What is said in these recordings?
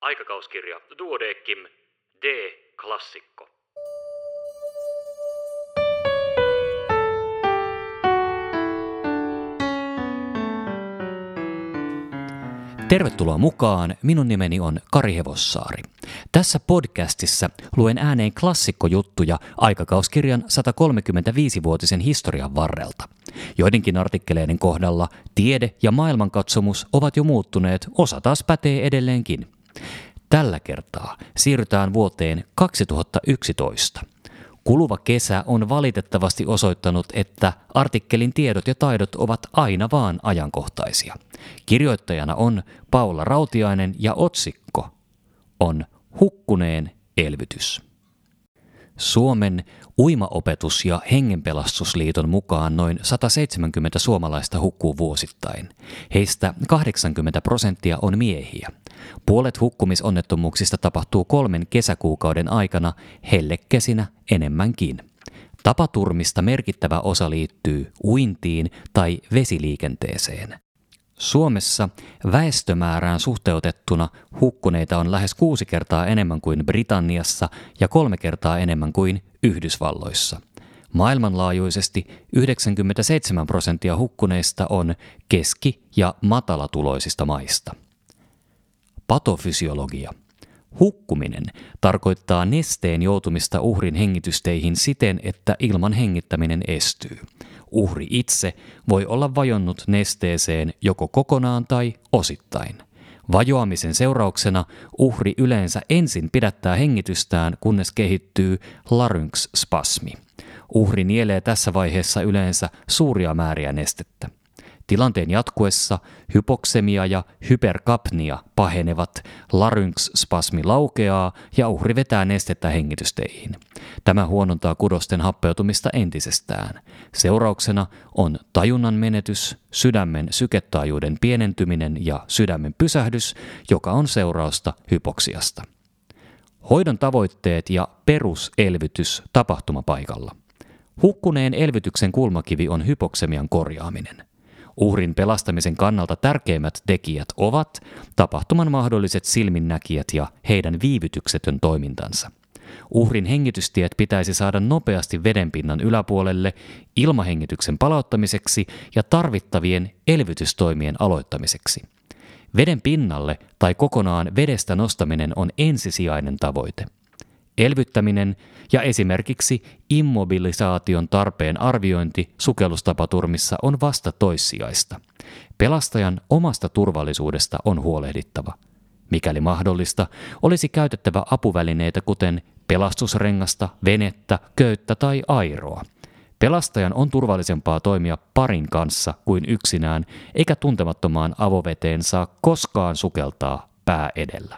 Aikakauskirja Duodeckim D. Klassikko. Tervetuloa mukaan. Minun nimeni on Kari Hevossaari. Tässä podcastissa luen ääneen klassikkojuttuja aikakauskirjan 135-vuotisen historian varrelta. Joidenkin artikkeleiden kohdalla tiede ja maailmankatsomus ovat jo muuttuneet, osa taas pätee edelleenkin. Tällä kertaa siirrytään vuoteen 2011. Kuluva kesä on valitettavasti osoittanut, että artikkelin tiedot ja taidot ovat aina vaan ajankohtaisia. Kirjoittajana on Paula Rautiainen ja otsikko on Hukkuneen elvytys. Suomen Uimaopetus- ja hengenpelastusliiton mukaan noin 170 suomalaista hukkuu vuosittain. Heistä 80 prosenttia on miehiä. Puolet hukkumisonnettomuuksista tapahtuu kolmen kesäkuukauden aikana, hellekesinä enemmänkin. Tapaturmista merkittävä osa liittyy uintiin tai vesiliikenteeseen. Suomessa väestömäärään suhteutettuna hukkuneita on lähes kuusi kertaa enemmän kuin Britanniassa ja kolme kertaa enemmän kuin Yhdysvalloissa. Maailmanlaajuisesti 97 prosenttia hukkuneista on keski- ja matalatuloisista maista. Patofysiologia. Hukkuminen tarkoittaa nesteen joutumista uhrin hengitysteihin siten, että ilman hengittäminen estyy. Uhri itse voi olla vajonnut nesteeseen joko kokonaan tai osittain. Vajoamisen seurauksena uhri yleensä ensin pidättää hengitystään, kunnes kehittyy larynx-spasmi. Uhri nielee tässä vaiheessa yleensä suuria määriä nestettä. Tilanteen jatkuessa hypoksemia ja hyperkapnia pahenevat, larynx-spasmi laukeaa ja uhri vetää nestettä hengitysteihin. Tämä huonontaa kudosten happeutumista entisestään. Seurauksena on tajunnan menetys, sydämen syketaajuuden pienentyminen ja sydämen pysähdys, joka on seurausta hypoksiasta. Hoidon tavoitteet ja peruselvytys tapahtumapaikalla. Hukkuneen elvytyksen kulmakivi on hypoksemian korjaaminen – Uhrin pelastamisen kannalta tärkeimmät tekijät ovat tapahtuman mahdolliset silminnäkijät ja heidän viivytyksetön toimintansa. Uhrin hengitystiet pitäisi saada nopeasti vedenpinnan yläpuolelle ilmahengityksen palauttamiseksi ja tarvittavien elvytystoimien aloittamiseksi. Veden pinnalle tai kokonaan vedestä nostaminen on ensisijainen tavoite – Elvyttäminen ja esimerkiksi immobilisaation tarpeen arviointi sukellustapaturmissa on vasta toissijaista. Pelastajan omasta turvallisuudesta on huolehdittava. Mikäli mahdollista, olisi käytettävä apuvälineitä kuten pelastusrengasta, venettä, köyttä tai airoa. Pelastajan on turvallisempaa toimia parin kanssa kuin yksinään, eikä tuntemattomaan avoveteen saa koskaan sukeltaa pää edellä.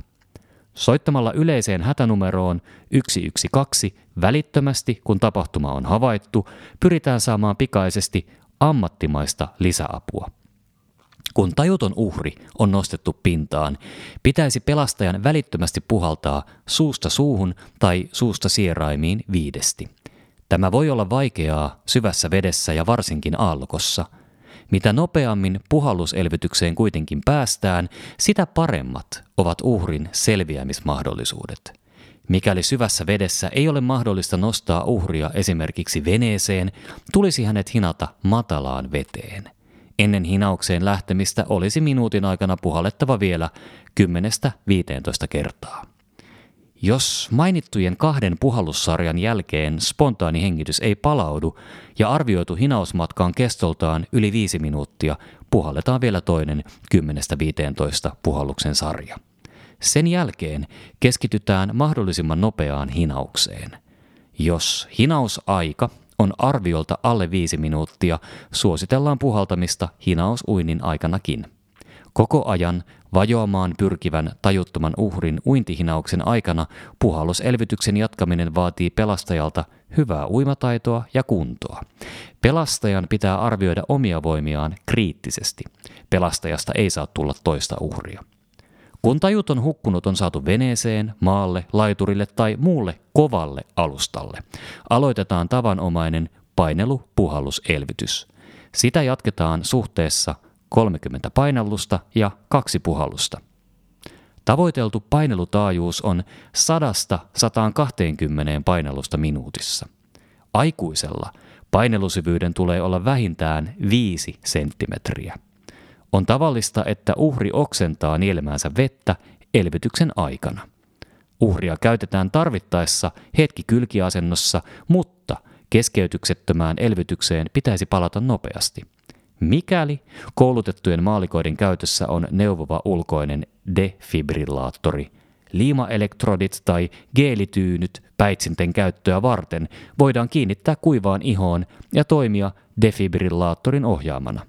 Soittamalla yleiseen hätänumeroon 112 välittömästi, kun tapahtuma on havaittu, pyritään saamaan pikaisesti ammattimaista lisäapua. Kun tajuton uhri on nostettu pintaan, pitäisi pelastajan välittömästi puhaltaa suusta suuhun tai suusta sieraimiin viidesti. Tämä voi olla vaikeaa syvässä vedessä ja varsinkin aallokossa – mitä nopeammin puhalluselvytykseen kuitenkin päästään, sitä paremmat ovat uhrin selviämismahdollisuudet. Mikäli syvässä vedessä ei ole mahdollista nostaa uhria esimerkiksi veneeseen, tulisi hänet hinata matalaan veteen. Ennen hinaukseen lähtemistä olisi minuutin aikana puhallettava vielä 10-15 kertaa. Jos mainittujen kahden puhallussarjan jälkeen spontaani hengitys ei palaudu ja arvioitu hinausmatka on kestoltaan yli viisi minuuttia, puhalletaan vielä toinen 10-15 puhalluksen sarja. Sen jälkeen keskitytään mahdollisimman nopeaan hinaukseen. Jos hinausaika on arviolta alle viisi minuuttia, suositellaan puhaltamista hinausuinnin aikanakin. Koko ajan vajoamaan pyrkivän tajuttoman uhrin uintihinauksen aikana puhalluselvytyksen jatkaminen vaatii pelastajalta hyvää uimataitoa ja kuntoa. Pelastajan pitää arvioida omia voimiaan kriittisesti. Pelastajasta ei saa tulla toista uhria. Kun tajuton hukkunut on saatu veneeseen, maalle, laiturille tai muulle kovalle alustalle, aloitetaan tavanomainen painelu-puhalluselvytys. Sitä jatketaan suhteessa 30 painallusta ja kaksi puhallusta. Tavoiteltu painelutaajuus on 100-120 painelusta minuutissa. Aikuisella painelusyvyyden tulee olla vähintään 5 senttimetriä. On tavallista, että uhri oksentaa nielemäänsä vettä elvytyksen aikana. Uhria käytetään tarvittaessa hetki kylkiasennossa, mutta keskeytyksettömään elvytykseen pitäisi palata nopeasti. Mikäli koulutettujen maalikoiden käytössä on neuvova ulkoinen defibrillaattori, liimaelektrodit tai geelityynyt päitsinten käyttöä varten voidaan kiinnittää kuivaan ihoon ja toimia defibrillaattorin ohjaamana.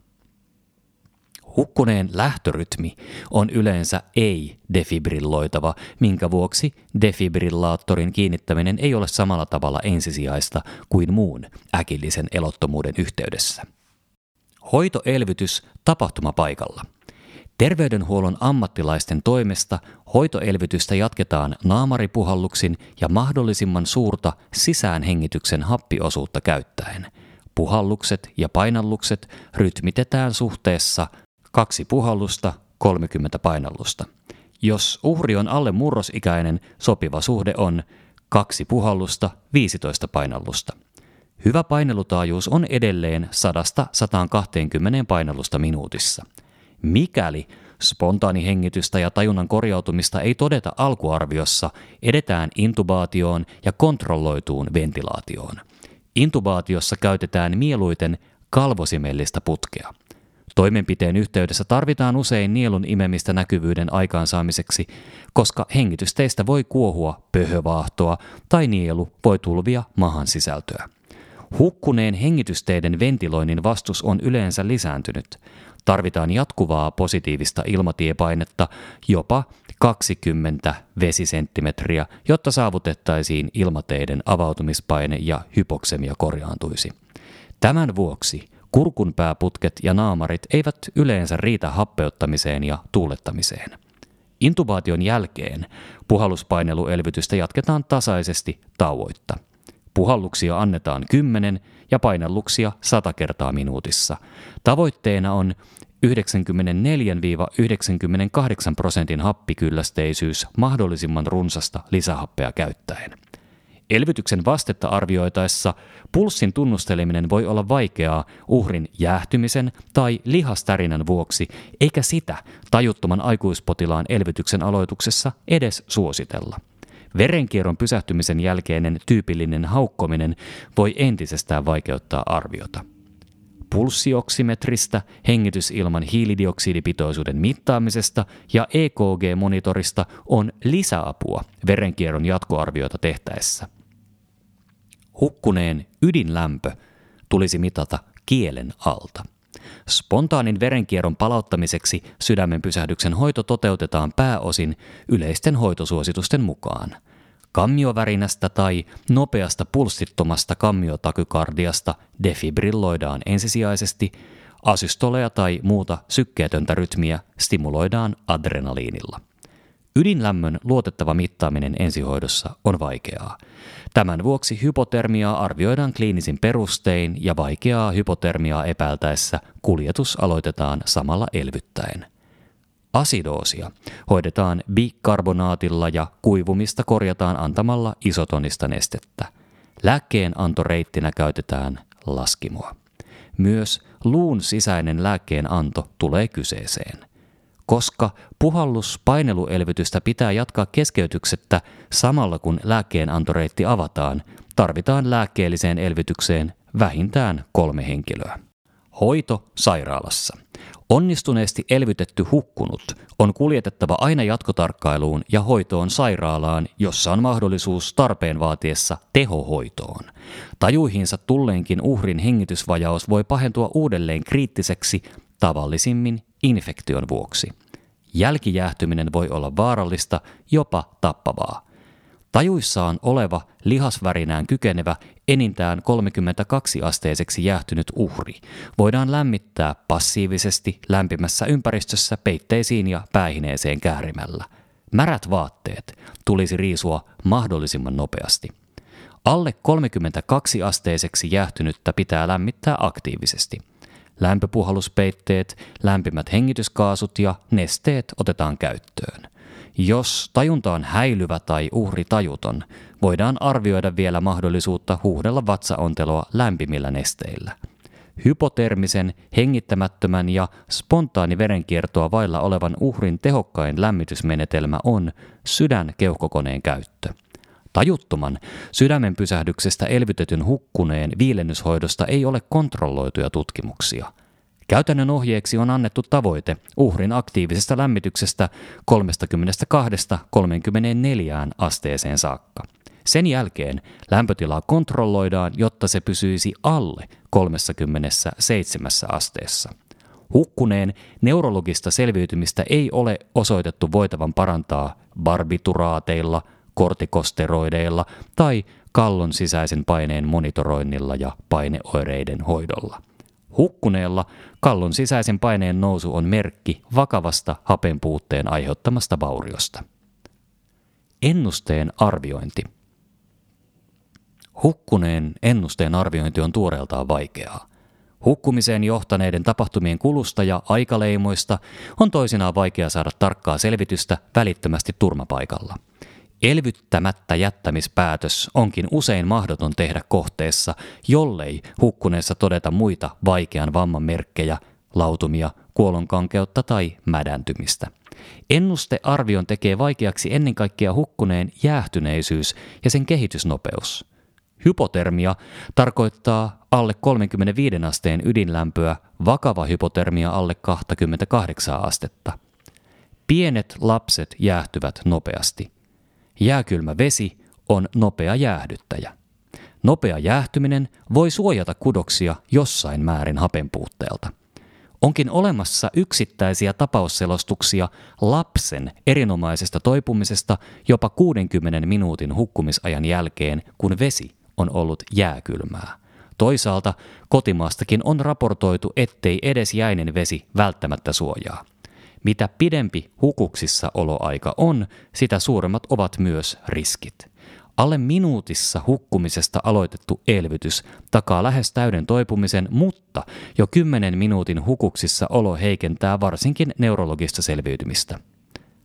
Hukkuneen lähtörytmi on yleensä ei-defibrilloitava, minkä vuoksi defibrillaattorin kiinnittäminen ei ole samalla tavalla ensisijaista kuin muun äkillisen elottomuuden yhteydessä. Hoitoelvytys tapahtumapaikalla. Terveydenhuollon ammattilaisten toimesta hoitoelvytystä jatketaan naamaripuhalluksin ja mahdollisimman suurta sisäänhengityksen happiosuutta käyttäen. Puhallukset ja painallukset rytmitetään suhteessa kaksi puhallusta, 30 painallusta. Jos uhri on alle murrosikäinen, sopiva suhde on kaksi puhallusta, 15 painallusta. Hyvä painelutaajuus on edelleen 100-120 painallusta minuutissa. Mikäli spontaanihengitystä ja tajunnan korjautumista ei todeta alkuarviossa, edetään intubaatioon ja kontrolloituun ventilaatioon. Intubaatiossa käytetään mieluiten kalvosimellistä putkea. Toimenpiteen yhteydessä tarvitaan usein nielun imemistä näkyvyyden aikaansaamiseksi, koska hengitysteistä voi kuohua pöhövaahtoa tai nielu voi tulvia mahan sisältöä. Hukkuneen hengitysteiden ventiloinnin vastus on yleensä lisääntynyt. Tarvitaan jatkuvaa positiivista ilmatiepainetta, jopa 20 vesisenttimetriä, jotta saavutettaisiin ilmateiden avautumispaine ja hypoksemia korjaantuisi. Tämän vuoksi kurkunpääputket ja naamarit eivät yleensä riitä happeuttamiseen ja tuulettamiseen. Intubaation jälkeen puhalluspaineluelvytystä jatketaan tasaisesti tauoitta. Puhalluksia annetaan 10 ja painalluksia 100 kertaa minuutissa. Tavoitteena on 94-98 prosentin happikyllästeisyys mahdollisimman runsasta lisähappea käyttäen. Elvytyksen vastetta arvioitaessa pulssin tunnusteleminen voi olla vaikeaa uhrin jäähtymisen tai lihastärinän vuoksi, eikä sitä tajuttoman aikuispotilaan elvytyksen aloituksessa edes suositella. Verenkierron pysähtymisen jälkeinen tyypillinen haukkominen voi entisestään vaikeuttaa arviota. Pulssioksimetristä, hengitysilman hiilidioksidipitoisuuden mittaamisesta ja EKG-monitorista on lisäapua verenkierron jatkoarviota tehtäessä. Hukkuneen ydinlämpö tulisi mitata kielen alta. Spontaanin verenkierron palauttamiseksi sydämen pysähdyksen hoito toteutetaan pääosin yleisten hoitosuositusten mukaan. Kammiovärinästä tai nopeasta pulssittomasta kammiotakykardiasta defibrilloidaan ensisijaisesti, asystoleja tai muuta sykkeetöntä rytmiä stimuloidaan adrenaliinilla. Ydinlämmön luotettava mittaaminen ensihoidossa on vaikeaa. Tämän vuoksi hypotermiaa arvioidaan kliinisin perustein ja vaikeaa hypotermiaa epäiltäessä kuljetus aloitetaan samalla elvyttäen. Asidoosia hoidetaan bikarbonaatilla ja kuivumista korjataan antamalla isotonista nestettä. Lääkkeen antoreittinä käytetään laskimoa. Myös luun sisäinen lääkkeen anto tulee kyseeseen – koska puhalluspaineluelvytystä pitää jatkaa keskeytyksettä samalla kun lääkkeenantoreitti avataan, tarvitaan lääkkeelliseen elvytykseen vähintään kolme henkilöä. Hoito sairaalassa. Onnistuneesti elvytetty hukkunut on kuljetettava aina jatkotarkkailuun ja hoitoon sairaalaan, jossa on mahdollisuus tarpeen vaatiessa tehohoitoon. Tajuihinsa tulleenkin uhrin hengitysvajaus voi pahentua uudelleen kriittiseksi tavallisimmin infektion vuoksi. Jälkijäähtyminen voi olla vaarallista, jopa tappavaa. Tajuissaan oleva lihasvärinään kykenevä enintään 32-asteiseksi jäähtynyt uhri voidaan lämmittää passiivisesti lämpimässä ympäristössä peitteisiin ja päähineeseen käärimällä. Märät vaatteet tulisi riisua mahdollisimman nopeasti. Alle 32-asteiseksi jäähtynyttä pitää lämmittää aktiivisesti – lämpöpuhalluspeitteet, lämpimät hengityskaasut ja nesteet otetaan käyttöön. Jos tajunta on häilyvä tai uhri tajuton, voidaan arvioida vielä mahdollisuutta huuhdella vatsaonteloa lämpimillä nesteillä. Hypotermisen, hengittämättömän ja spontaani verenkiertoa vailla olevan uhrin tehokkain lämmitysmenetelmä on sydän-keuhkokoneen käyttö. Tajuttoman sydämen pysähdyksestä elvytetyn hukkuneen viilennyshoidosta ei ole kontrolloituja tutkimuksia – Käytännön ohjeeksi on annettu tavoite uhrin aktiivisesta lämmityksestä 32-34 asteeseen saakka. Sen jälkeen lämpötilaa kontrolloidaan, jotta se pysyisi alle 37 asteessa. Hukkuneen neurologista selviytymistä ei ole osoitettu voitavan parantaa barbituraateilla, kortikosteroideilla tai kallon sisäisen paineen monitoroinnilla ja paineoireiden hoidolla. Hukkuneella kallon sisäisen paineen nousu on merkki vakavasta hapenpuutteen aiheuttamasta vauriosta. Ennusteen arviointi. Hukkuneen ennusteen arviointi on tuoreeltaan vaikeaa. Hukkumiseen johtaneiden tapahtumien kulusta ja aikaleimoista on toisinaan vaikea saada tarkkaa selvitystä välittömästi turmapaikalla – Elvyttämättä jättämispäätös onkin usein mahdoton tehdä kohteessa, jollei hukkuneessa todeta muita vaikean vamman merkkejä, lautumia, kuolonkankeutta tai mädäntymistä. Ennustearvion tekee vaikeaksi ennen kaikkea hukkuneen jäähtyneisyys ja sen kehitysnopeus. Hypotermia tarkoittaa alle 35 asteen ydinlämpöä, vakava hypotermia alle 28 astetta. Pienet lapset jäähtyvät nopeasti. Jääkylmä vesi on nopea jäähdyttäjä. Nopea jäähtyminen voi suojata kudoksia jossain määrin hapenpuutteelta. Onkin olemassa yksittäisiä tapausselostuksia lapsen erinomaisesta toipumisesta jopa 60 minuutin hukkumisajan jälkeen, kun vesi on ollut jääkylmää. Toisaalta kotimaastakin on raportoitu, ettei edes jäinen vesi välttämättä suojaa. Mitä pidempi hukuksissa oloaika on, sitä suuremmat ovat myös riskit. Alle minuutissa hukkumisesta aloitettu elvytys takaa lähes täyden toipumisen, mutta jo 10 minuutin hukuksissa olo heikentää varsinkin neurologista selviytymistä.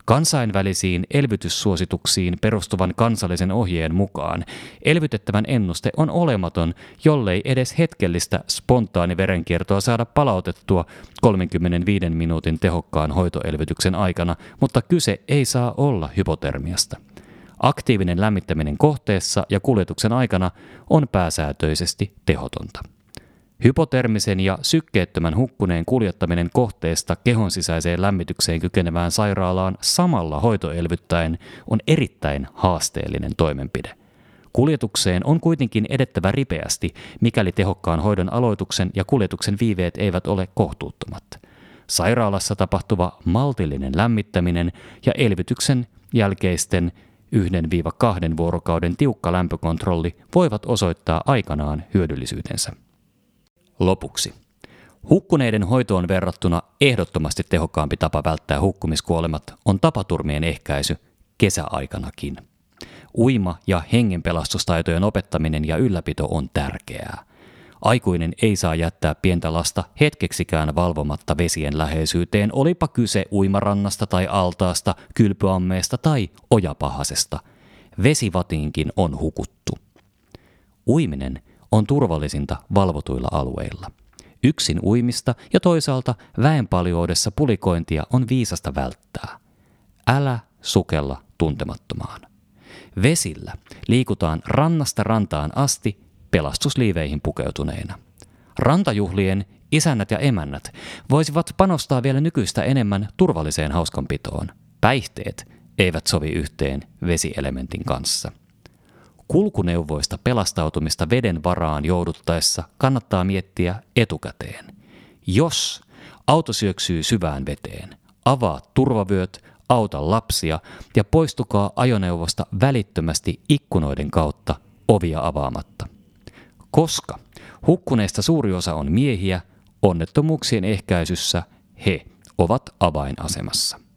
Kansainvälisiin elvytyssuosituksiin perustuvan kansallisen ohjeen mukaan elvytettävän ennuste on olematon, jollei edes hetkellistä spontaaniverenkiertoa saada palautettua 35 minuutin tehokkaan hoitoelvytyksen aikana, mutta kyse ei saa olla hypotermiasta. Aktiivinen lämmittäminen kohteessa ja kuljetuksen aikana on pääsääntöisesti tehotonta. Hypotermisen ja sykkeettömän hukkuneen kuljettaminen kohteesta kehon sisäiseen lämmitykseen kykenevään sairaalaan samalla hoitoelvyttäen on erittäin haasteellinen toimenpide. Kuljetukseen on kuitenkin edettävä ripeästi, mikäli tehokkaan hoidon aloituksen ja kuljetuksen viiveet eivät ole kohtuuttomat. Sairaalassa tapahtuva maltillinen lämmittäminen ja elvytyksen jälkeisten 1-2 vuorokauden tiukka lämpökontrolli voivat osoittaa aikanaan hyödyllisyytensä. Lopuksi. Hukkuneiden hoitoon verrattuna ehdottomasti tehokkaampi tapa välttää hukkumiskuolemat on tapaturmien ehkäisy kesäaikanakin. Uima- ja hengenpelastustaitojen opettaminen ja ylläpito on tärkeää. Aikuinen ei saa jättää pientä lasta hetkeksikään valvomatta vesien läheisyyteen, olipa kyse uimarannasta tai altaasta, kylpyammeesta tai ojapahasesta. Vesivatiinkin on hukuttu. Uiminen on turvallisinta valvotuilla alueilla. Yksin uimista ja toisaalta väenpaljoudessa pulikointia on viisasta välttää. Älä sukella tuntemattomaan. Vesillä liikutaan rannasta rantaan asti pelastusliiveihin pukeutuneina. Rantajuhlien isännät ja emännät voisivat panostaa vielä nykyistä enemmän turvalliseen hauskanpitoon. Päihteet eivät sovi yhteen vesielementin kanssa. Kulkuneuvoista pelastautumista veden varaan jouduttaessa kannattaa miettiä etukäteen. Jos auto syöksyy syvään veteen, avaa turvavyöt, auta lapsia ja poistukaa ajoneuvosta välittömästi ikkunoiden kautta ovia avaamatta. Koska hukkuneista suuri osa on miehiä, onnettomuuksien ehkäisyssä he ovat avainasemassa.